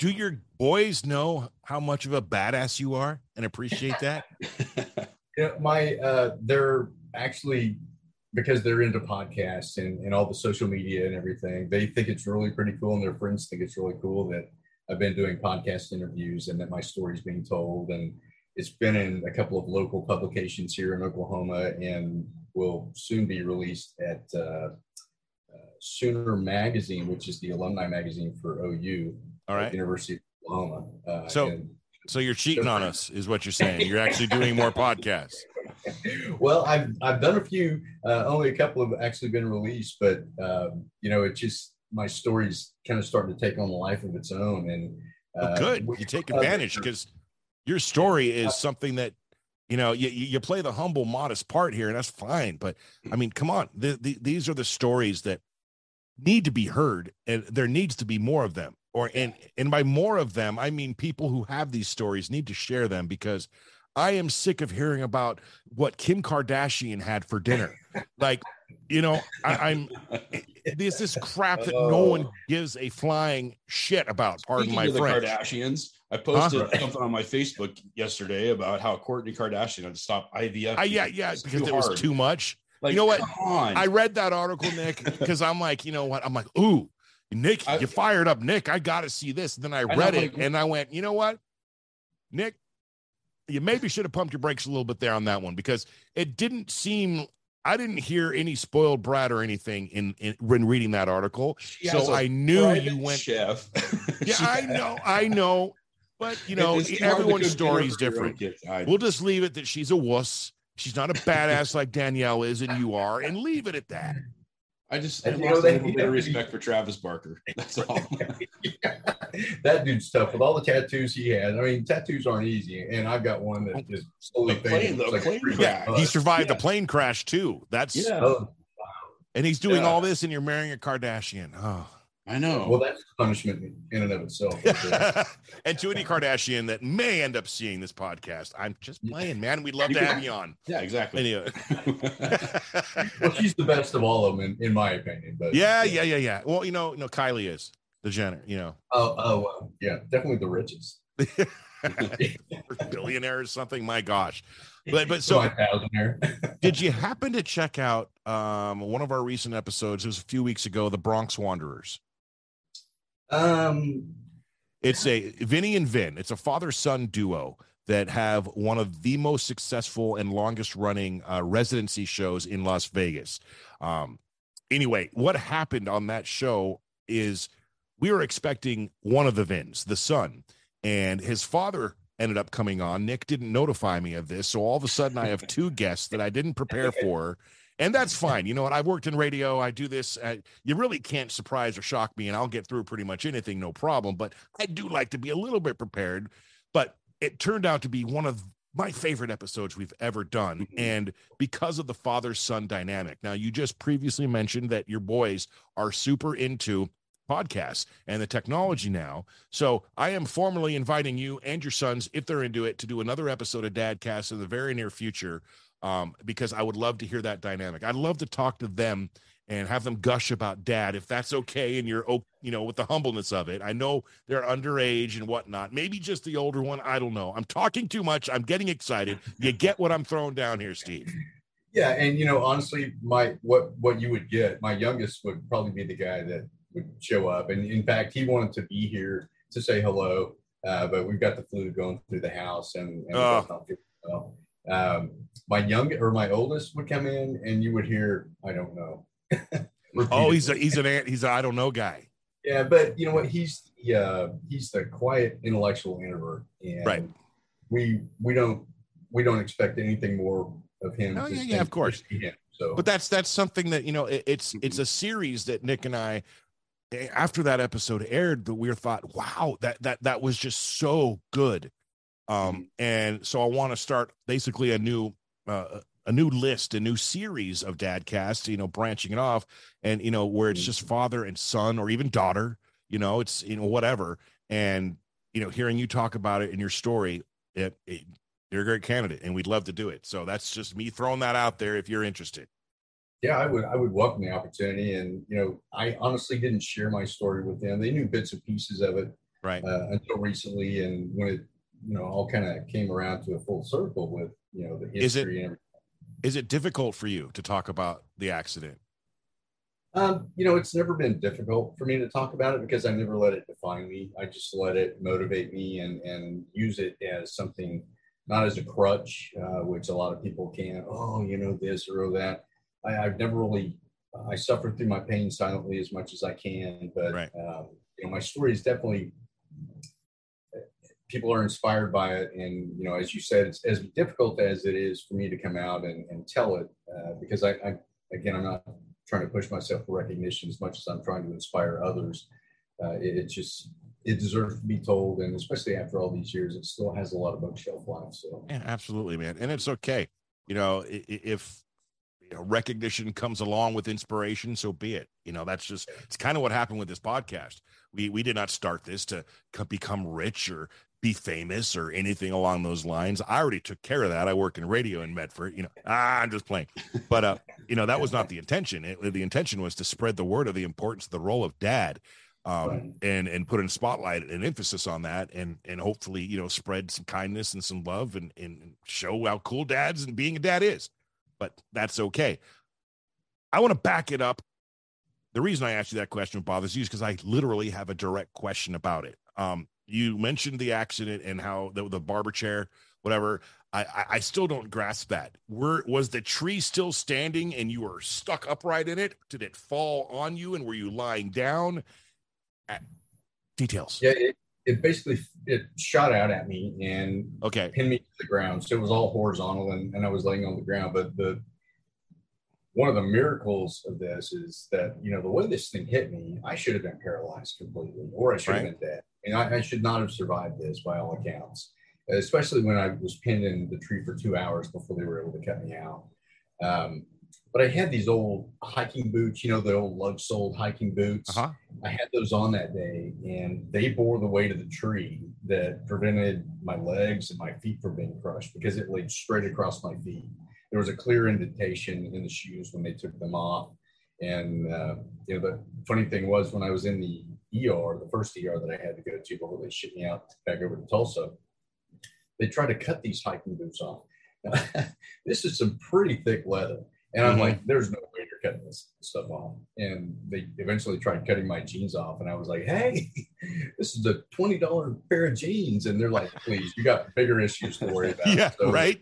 do your boys know how much of a badass you are and appreciate that? yeah, my uh, they're actually because they're into podcasts and, and all the social media and everything. They think it's really pretty cool, and their friends think it's really cool that I've been doing podcast interviews and that my story's being told. And it's been in a couple of local publications here in Oklahoma and will soon be released at uh, uh, Sooner Magazine, which is the alumni magazine for OU, all right, University of Oklahoma. Uh, so, so you're cheating on us, is what you're saying. You're actually doing more podcasts. well, I've I've done a few. Uh, only a couple have actually been released, but um, you know, it just my story's kind of starting to take on a life of its own. And uh, good, you take advantage because your story is something that you know you, you play the humble modest part here and that's fine but i mean come on the, the, these are the stories that need to be heard and there needs to be more of them or and and by more of them i mean people who have these stories need to share them because i am sick of hearing about what kim kardashian had for dinner. Like you know I, am there's this crap that no one gives a flying shit about pardon Speaking my of French. the kardashians i posted huh? something on my facebook yesterday about how kourtney kardashian had to stop ivf uh, yeah yeah because it was too much. Like, you know what? i read that article nick because i'm like you know what? I'm like ooh Nick, I, you fired up Nick. I got to see this. And then I read I it like, and I went, you know what, Nick, you maybe should have pumped your brakes a little bit there on that one because it didn't seem. I didn't hear any spoiled brat or anything in, in when reading that article, so I knew you went. Chef. yeah, I know, I know, but you know, everyone's story is different. We'll just leave it that she's a wuss. She's not a badass like Danielle is, and you are, and leave it at that. I just I lost know, a little bit of respect for Travis Barker. That's all. that dude's tough with all the tattoos he had. I mean, tattoos aren't easy, and I've got one that just slowly plane, like plane yeah, he survived yeah. the plane crash too. That's yeah. Oh, and he's doing yeah. all this, and you're marrying a Kardashian. Oh. I know. Well, that's punishment in and of itself. and to any Kardashian that may end up seeing this podcast, I'm just playing, man. We'd love to have you on. Yeah, exactly. Anyway. well, she's the best of all of them, in, in my opinion. But yeah, yeah, yeah, yeah. Well, you know, you know, Kylie is the Jenner. You know. Oh, oh, uh, yeah, definitely the richest. billionaire or something. My gosh. But but so did you happen to check out um one of our recent episodes? It was a few weeks ago, the Bronx Wanderers. Um, it's a Vinny and Vin. It's a father son duo that have one of the most successful and longest running uh, residency shows in Las Vegas. Um, anyway, what happened on that show is we were expecting one of the Vins, the son, and his father ended up coming on. Nick didn't notify me of this. So all of a sudden, I have two guests that I didn't prepare for and that's fine. You know what? I've worked in radio. I do this. Uh, you really can't surprise or shock me, and I'll get through pretty much anything, no problem. But I do like to be a little bit prepared. But it turned out to be one of my favorite episodes we've ever done, mm-hmm. and because of the father son dynamic. Now, you just previously mentioned that your boys are super into podcasts and the technology now. So I am formally inviting you and your sons, if they're into it, to do another episode of Dadcast in the very near future um, because I would love to hear that dynamic. I'd love to talk to them and have them gush about dad if that's okay and you're you know with the humbleness of it. I know they're underage and whatnot. Maybe just the older one i don't know. I'm talking too much. I'm getting excited. You get what i'm throwing down here steve. Yeah and you know honestly my what what you would get my youngest would probably be the guy that would show up. And in fact he wanted to be here to say hello uh, but we've got the flu going through the house and, and oh. well um, my young or my oldest would come in and you would hear, I don't know. oh, he's a, he's an, ant. he's a, I don't know guy. Yeah. But you know what? He's, yeah, uh, he's the quiet intellectual introvert. And right. we, we don't, we don't expect anything more of him. Oh, yeah, yeah, of course. Him, so, but that's, that's something that, you know, it, it's, mm-hmm. it's a series that Nick and I, eh, after that episode aired, that we thought, wow, that, that, that was just so good um, and so I want to start basically a new uh, a new list, a new series of dadcasts, you know, branching it off, and you know where it's just mm-hmm. father and son or even daughter, you know, it's you know whatever, and you know hearing you talk about it in your story, it, it you're a great candidate, and we'd love to do it. So that's just me throwing that out there if you're interested. Yeah, I would I would welcome the opportunity, and you know, I honestly didn't share my story with them. They knew bits and pieces of it right? Uh, until recently, and when it you know all kind of came around to a full circle with you know the history is it, and everything. Is it difficult for you to talk about the accident? Um, you know, it's never been difficult for me to talk about it because I never let it define me. I just let it motivate me and and use it as something, not as a crutch, uh, which a lot of people can. Oh, you know this or oh, that. I, I've never really. I suffer through my pain silently as much as I can, but right. um, you know, my story is definitely people are inspired by it. And, you know, as you said, it's as difficult as it is for me to come out and, and tell it, uh, because I, I, again, I'm not trying to push myself for recognition as much as I'm trying to inspire others. Uh, it, it, just, it deserves to be told. And especially after all these years, it still has a lot of bookshelf life. So, yeah, absolutely, man. And it's okay. You know, if, you know, recognition comes along with inspiration, so be it. You know, that's just it's kind of what happened with this podcast. We we did not start this to become rich or be famous or anything along those lines. I already took care of that. I work in radio in Medford. You know, ah, I'm just playing. But uh, you know, that was not the intention. It, the intention was to spread the word of the importance of the role of dad, um, right. and and put in spotlight and emphasis on that, and and hopefully, you know, spread some kindness and some love, and and show how cool dads and being a dad is. But that's okay. I want to back it up. The reason I asked you that question bothers you is because I literally have a direct question about it. Um, you mentioned the accident and how the, the barber chair, whatever. I, I, I still don't grasp that. Were was the tree still standing and you were stuck upright in it? Did it fall on you and were you lying down? At, details. Yeah, it, it basically it shot out at me and okay pinned me to the ground. So it was all horizontal and, and I was laying on the ground. But the one of the miracles of this is that you know the way this thing hit me, I should have been paralyzed completely, or I should right. have been dead. And I, I, should not have survived this by all accounts, especially when I was pinned in the tree for two hours before they were able to cut me out. Um, but I had these old hiking boots, you know, the old lug soled hiking boots. Uh-huh. I had those on that day, and they bore the weight of the tree that prevented my legs and my feet from being crushed because it laid straight across my feet. There was a clear indentation in the shoes when they took them off. And uh, you know, the funny thing was when I was in the ER, the first ER that I had to go to before they shipped me out back over to Tulsa, they tried to cut these hiking boots off. this is some pretty thick leather. And I'm mm-hmm. like, there's no way you're cutting this stuff off. And they eventually tried cutting my jeans off. And I was like, hey, this is a $20 pair of jeans. And they're like, please, you got bigger issues to worry about. yeah, so right.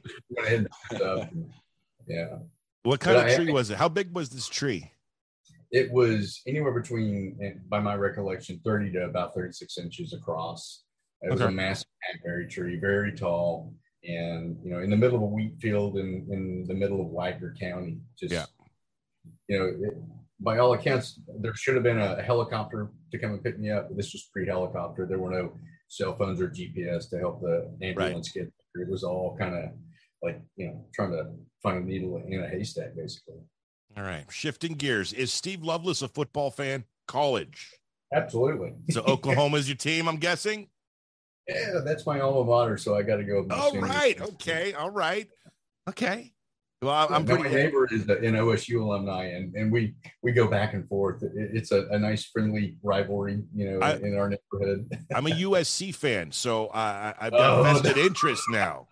yeah. What kind but of tree I, was it? How big was this tree? It was anywhere between, eh, by my recollection, 30 to about 36 inches across. It was okay. a massive hackberry tree, very tall, and you know, in the middle of a wheat field in, in the middle of Widener County. Just, yeah. you know, it, by all accounts, there should have been a, helicopter to come and pick me up, this was pre-helicopter. There were no cell phones or GPS to help the ambulance right. get. There. It was all kind of like you know trying to find a needle in a haystack, basically. All right. Shifting gears. Is Steve Lovelace a football fan? College. Absolutely. so Oklahoma's your team, I'm guessing? Yeah, that's my alma mater, so I got to go. All right. Okay. All right. Okay. Well, I'm pretty. My neighbor is an OSU alumni, and, and we we go back and forth. it's a, a nice friendly rivalry, you know, I, in our neighborhood. I'm a USC fan, so I, I've got oh, vested no. interest now.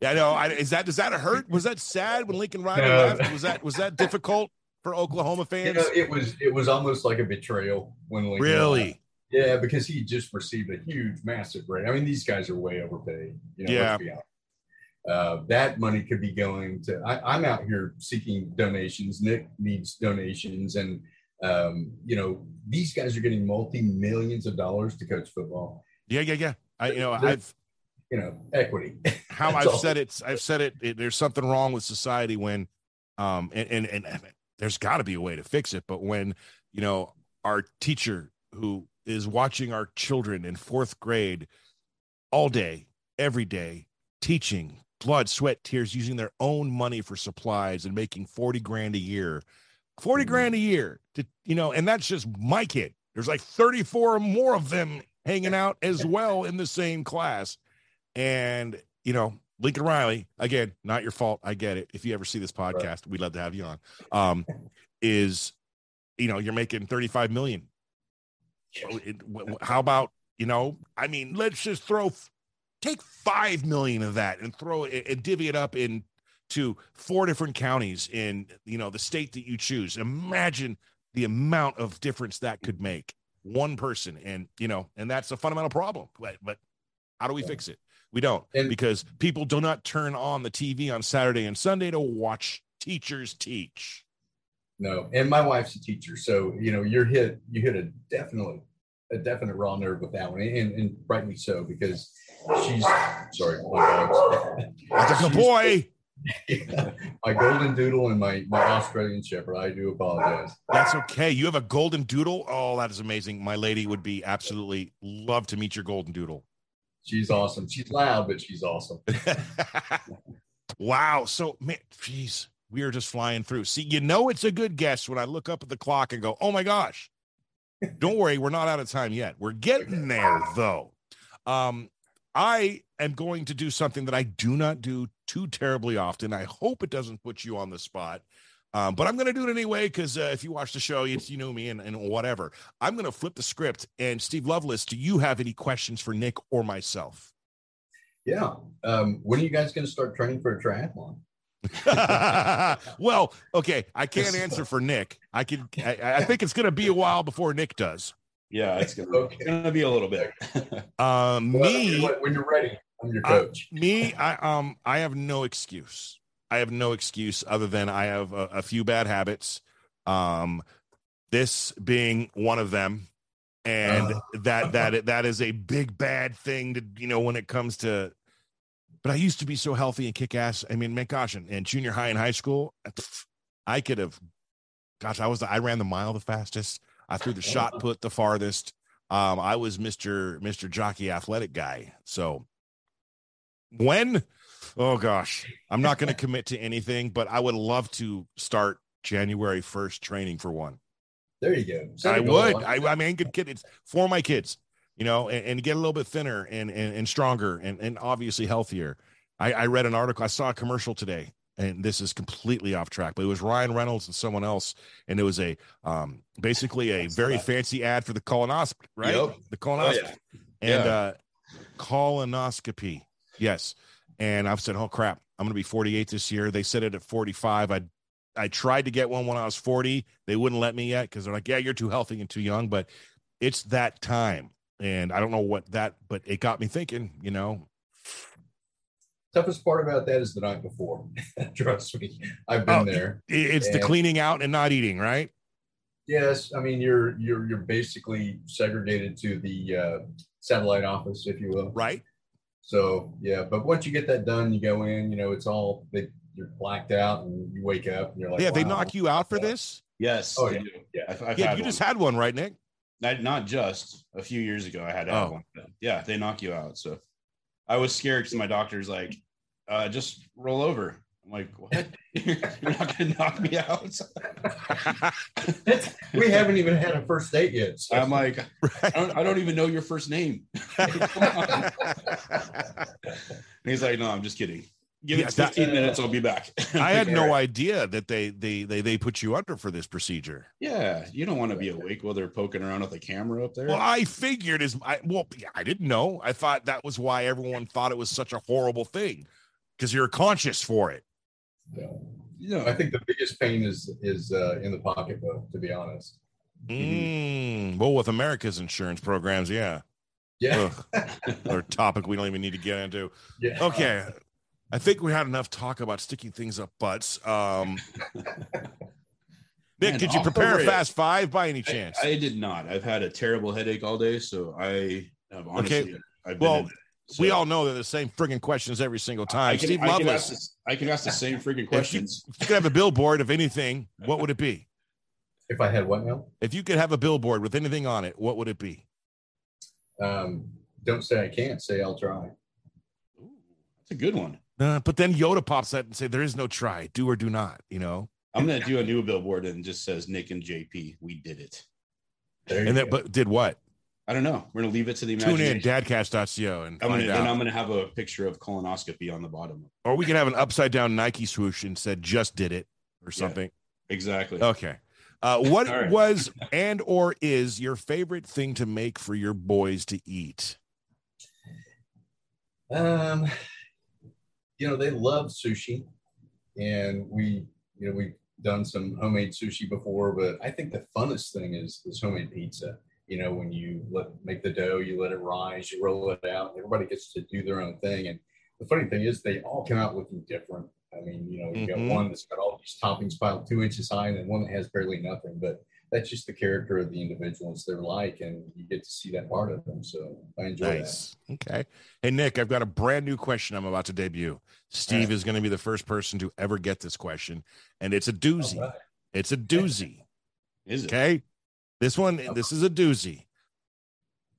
Yeah, I know. I, is that does that hurt? Was that sad when Lincoln Riley no. left? Was that was that difficult for Oklahoma fans? You know, it was it was almost like a betrayal when Lincoln Riley. Left. Yeah, because he just received a huge, massive raise. I mean, these guys are way overpaid. You know, yeah. Uh, that money could be going to. I, am out here seeking donations. Nick needs donations, and um, you know these guys are getting multi millions of dollars to coach football. Yeah, yeah, yeah. I you know I've you know equity. How I've all. said it, I've said it, it, There's something wrong with society when, um, and and, and there's got to be a way to fix it. But when you know our teacher who is watching our children in fourth grade all day, every day, teaching blood, sweat, tears, using their own money for supplies and making 40 grand a year, 40 mm-hmm. grand a year to, you know, and that's just my kid. There's like 34 more of them hanging out as well in the same class. And, you know, Lincoln Riley, again, not your fault. I get it. If you ever see this podcast, right. we'd love to have you on. Um, is, you know, you're making 35 million. How about You know, I mean, let's just throw take five million of that and throw it and divvy it up in to four different counties in you know the state that you choose. Imagine the amount of difference that could make one person, and you know, and that's a fundamental problem. But, but how do we fix it? We don't And- because people do not turn on the TV on Saturday and Sunday to watch teachers teach. No, and my wife's a teacher, so you know you're hit. You hit a definitely a definite raw nerve with that one, and, and rightly so because she's sorry, my dogs. A boy. my golden doodle and my my Australian Shepherd. I do apologize. That's okay. You have a golden doodle. Oh, that is amazing. My lady would be absolutely love to meet your golden doodle. She's awesome. She's loud, but she's awesome. wow. So, man, jeez, we are just flying through. See, you know, it's a good guess when I look up at the clock and go, oh my gosh. Don't worry, we're not out of time yet. We're getting there, though. Um, I am going to do something that I do not do too terribly often. I hope it doesn't put you on the spot. Um, but I'm going to do it anyway because uh, if you watch the show, it's you know me and, and whatever. I'm going to flip the script. And Steve Lovelace, do you have any questions for Nick or myself? Yeah. Um, when are you guys going to start training for a triathlon? well, okay, I can't answer for Nick. I can. I, I think it's going to be a while before Nick does. Yeah, it's gonna, Okay. gonna be a little bit. Um, Well, me, when- when you're ready, I'm your I- coach. me, I um, I have no excuse. I have no excuse other than I have a, a few bad habits. Um, this being one of them, and Uh. that that that is a big bad thing to you know when it comes to. But I used to be so healthy and kick ass. I mean, man, gosh, in, in junior high and high school, I could have. Gosh, I was I ran the mile the fastest. I threw the shot put the farthest. Um, I was Mister Mister Jockey Athletic guy. So when, oh gosh, I'm not going to commit to anything, but I would love to start January 1st training for one. There you go. Set I would. I, I mean, good kid. It's for my kids, you know, and, and get a little bit thinner and and, and stronger and, and obviously healthier. I, I read an article. I saw a commercial today, and this is completely off track, but it was Ryan Reynolds and someone else, and it was a um basically a saw very fancy ad for the colonoscopy, right? Yep. The Oh, colonoscopy yeah. and Yeah. uh colonoscopy. Yes. And I've said, oh crap, I'm gonna be 48 this year. They said it at 45. I I tried to get one when I was 40. They wouldn't let me yet because they're like, yeah, you're too healthy and too young. But it's that time. And I don't know what that, but it got me thinking, you know, Toughest part about that is the night before. Trust me, I've been Oh, there. it- it's the cleaning out and not eating, right? Yes, I mean you're you're you're basically segregated to the uh, satellite office, if you will. Right. So yeah, but once you get that done, you go in. You know, it's all they, you're blacked out, and you wake up, and you're like, yeah. They knock you out for Yeah. this. Yes. Oh, yeah. Yeah. I've, I've Yeah. You one. just had one, right, Nick? Not, not just a few years ago. I had to have Oh. one. Yeah, they knock you out. So I was scared because my doctor's like, uh, just roll over. I'm like, what? You're not gonna knock me out? we haven't even had a first date yet. so- I'm like, I don't, I don't even know your first name. And he's like, no, I'm just kidding. Give Yeah, it that- 15 minutes, I'll be back. I had no idea that they they they they put you under for this procedure. yeah, you don't want to be awake while they're poking around with a camera up there. Well, I figured as I well, yeah, I didn't know. I thought that was why everyone thought it was such a horrible thing because you're conscious for it. Yeah. you know, I think the biggest pain is is uh, in the pocketbook, to be honest. Mm, well, with America's insurance programs, yeah, Yeah, or topic we don't even need to get into. yeah. Okay, I think we had enough talk about sticking things up butts. Um, Nick, Man, did you prepare a fast five by any chance? I did not. I've had a terrible headache all day, so I have honestly. I've been Well, in it. we all know they're the same friggin' questions every single I time. can, Steve I, can ask Lovelace, I can ask the same freaking if you, questions. if you could have a billboard of anything, what would it be? If I had what now? If you could have a billboard with anything on it, what would it be? Um, don't say I can't. Say I'll try. Ooh, that's a good one. Uh, but then Yoda pops out and say, "There is no try, do or do not." You know, I'm gonna do a new billboard and just says Nick and JP. We did it. There and then go. but did what? I don't know. We're gonna leave it to the Tune imagination. in dadcast.co and I'm gonna, then. I'm gonna have a picture of colonoscopy on the bottom. or we can have an upside down Nike swoosh and said "just did it" or Yeah. something. Exactly. Okay. Uh, what All right. was and or is your favorite thing to make for your boys to eat? Um, you know, they love sushi, and we, you know, we've done some homemade sushi before, but I think the funnest thing is is homemade pizza. You know, when you let make the dough, you let it rise, you roll it out, everybody gets to do their own thing. And the funny thing is, they all come out looking different. I mean, you know, you Mhm. got one that's got all these toppings piled two inches high, and then one that has barely nothing. But that's just the character of the individuals they're like, and you get to see that part of them. So I enjoy that. Nice. Okay. Hey, Nick, I've got a brand new question I'm about to debut. Steve is going to be the first person to ever get this question, and it's a doozy. Right. It's a doozy. Is it? Okay. This one, this is a doozy.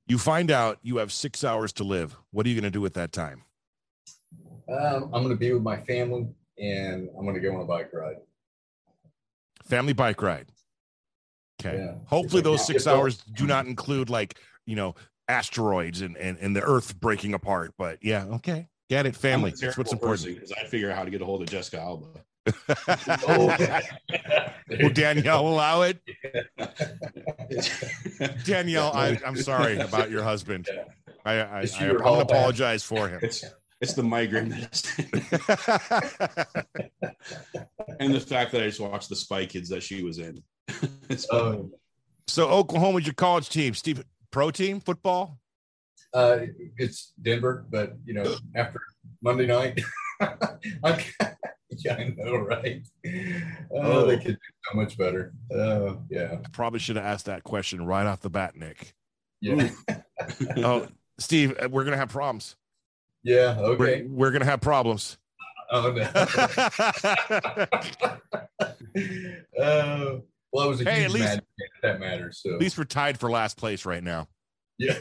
You find out you have six hours to live. What are you going to do with that time? Um, I'm going to be with my family, and I'm going to go on a bike ride. Family bike ride. Okay. Yeah. Hopefully, those six Yeah. hours do not include like you know asteroids and and, and the Earth breaking apart. But yeah, okay, get it. Family. That's what's important. because I figure out how to get a hold of Jessica Alba. Oh. Will Danielle allow it? Danielle, I, I'm sorry about your husband. I, I, I, Is I'm gonna apologize for him. it's it's the migraine that and the fact that I just watched the Spy Kids that she was in. It's- Um, so Oklahoma's your college team, Steve. Pro team football. uh, it's Denver, but you know, after Monday night, I'm, yeah, I know, right? Oh, they could do so much better. Uh, yeah, Probably should have asked that question right off the bat, Nick. yeah, Oh, Steve, uh, we're gonna have problems. yeah. We're, Okay. we're gonna have problems. Oh no. uh, well, I was a Hey, huge at least- Madden fan, if that matters. So At least we're tied for last place right now. yeah,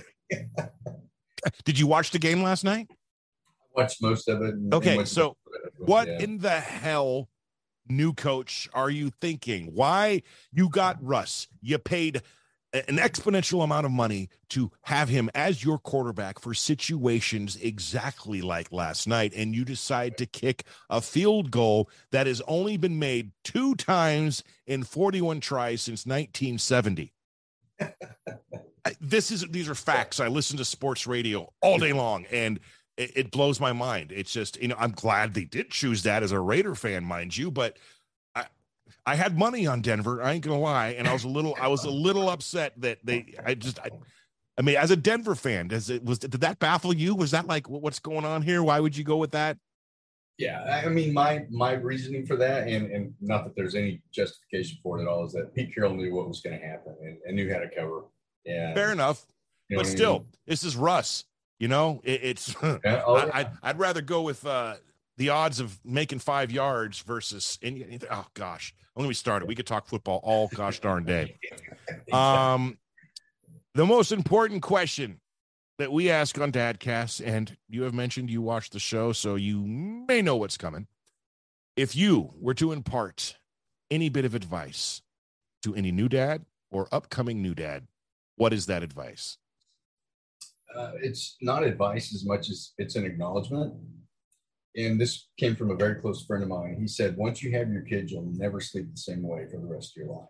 Did you watch the game last night? Watched most of it. and- Okay, and so it, What yeah. in the hell, new coach, are you thinking? Why you got Russ? You paid an exponential amount of money to have him as your quarterback for situations exactly like last night, and you decide to kick a field goal that has only been made two times in 41 tries since 1970. This is these are facts. I listen to sports radio all day long, and it, it blows my mind. It's just you know I'm glad they did choose that as a Raider fan, mind you, but I I had money on Denver. I ain't gonna lie, and I was a little I was a little upset that they I just I. I mean, as a Denver fan, does it was did that baffle you? Was that like what's going on here? Why would you go with that? Yeah, I mean, my my reasoning for that, and and not that there's any justification for it at all, is that Pete Carroll knew what was going to happen and, and knew how to cover. Yeah, Fair enough, you know but what I still, mean? this is Russ. You know, it, it's Yeah, oh, I, I'd, I'd rather go with uh, the odds of making five yards versus. And, oh gosh, when we started, we could talk football all gosh darn day. Um, the most important question that we ask on Dadcast, and you have mentioned you watch the show, so you may know what's coming. If you were to impart any bit of advice to any new dad or upcoming new dad, what is that advice? Uh, it's not advice as much as it's an acknowledgement. And this came from a very close friend of mine. He said, once you have your kids, you'll never sleep the same way for the rest of your life.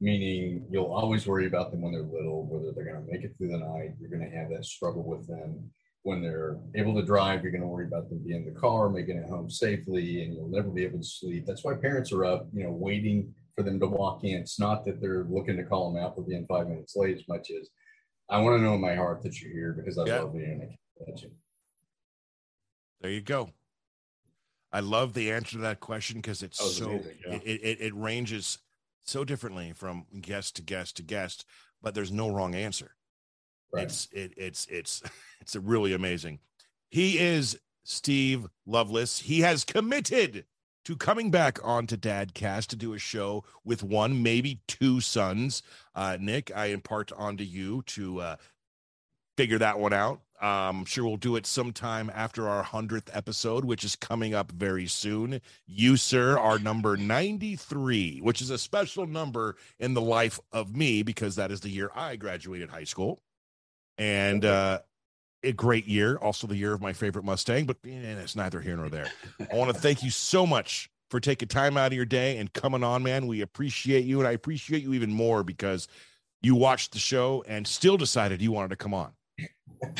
Meaning, you'll always worry about them when they're little, whether they're going to make it through the night. You're going to have that struggle with them. When they're able to drive, you're going to worry about them being in the car, making it home safely, and you'll never be able to sleep. That's why parents are up, you know, waiting for them to walk in. It's not that they're looking to call them out for being five minutes late as much as I want to know in my heart that you're here because I Yeah. love you and I care about you. There you go. I love the answer to that question because it's so amazing, yeah. it, it it ranges so differently from guest to guest to guest, but there's no wrong answer. Right. It's it it's it's it's really amazing. He is Steve Lovelace. He has committed to coming back onto Dadcast to do a show with one, maybe two sons. Uh, Nick, I impart onto you to uh, figure that one out. Um, I'm sure we'll do it sometime after our 100th episode, which is coming up very soon. You, sir, are number 93, which is a special number in the life of me because that is the year I graduated high school. And uh, a great year, also the year of my favorite Mustang, but eh, it's neither here nor there. I want to thank you so much for taking time out of your day and coming on, man. We appreciate you, and I appreciate you even more because you watched the show and still decided you wanted to come on.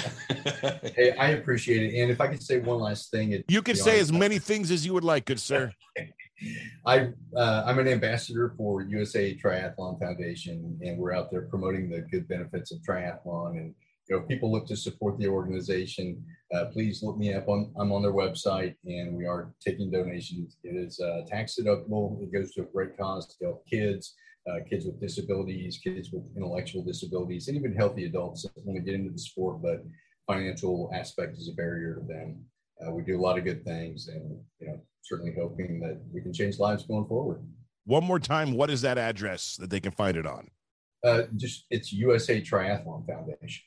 hey, I appreciate it. And if I could say one last thing, it, you can say as many things as you would like, good sir. I uh, I'm an ambassador for USA Triathlon Foundation, and we're out there promoting the good benefits of triathlon. And you know, if people look to support the organization, uh, please look me up on I'm on their website, and we are taking donations. It is uh, tax deductible. It goes to a great cause to help kids. Uh, kids with disabilities, kids with intellectual disabilities, and even healthy adults that want to get into the sport, but financial aspect is a barrier to them. Uh, we do a lot of good things, and you know, certainly hoping that we can change lives going forward. One more time, what is that address that they can find it on? Uh, just it's USA Triathlon Foundation.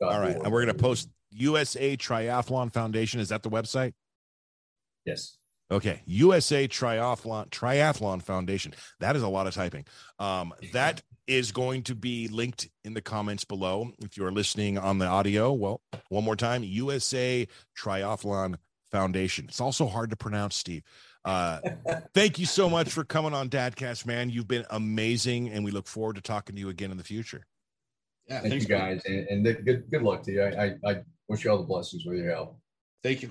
All right, and we're going to post USA Triathlon Foundation. Is that the website? Yes. Okay, USA Triathlon Triathlon Foundation. That is a lot of typing. Um, that is going to be linked in the comments below. If you are listening on the audio, well, one more time, USA Triathlon Foundation. It's also hard to pronounce, Steve. Uh, thank you so much for coming on Dadcast, man. You've been amazing, and we look forward to talking to you again in the future. Yeah, thank thanks, you guys, and, and, good good luck to you. I, I, I wish you all the blessings with your help. Thank you.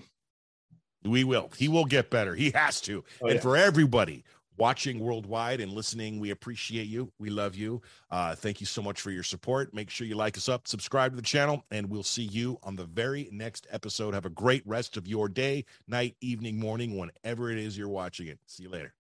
We will. He will get better. He has to. Oh, and yeah. for everybody watching worldwide and listening, we appreciate you. We love you. Uh, thank you so much for your support. Make sure you like us up, subscribe to the channel, and we'll see you on the very next episode. Have a great rest of your day, night, evening, morning, whenever it is you're watching it. See you later.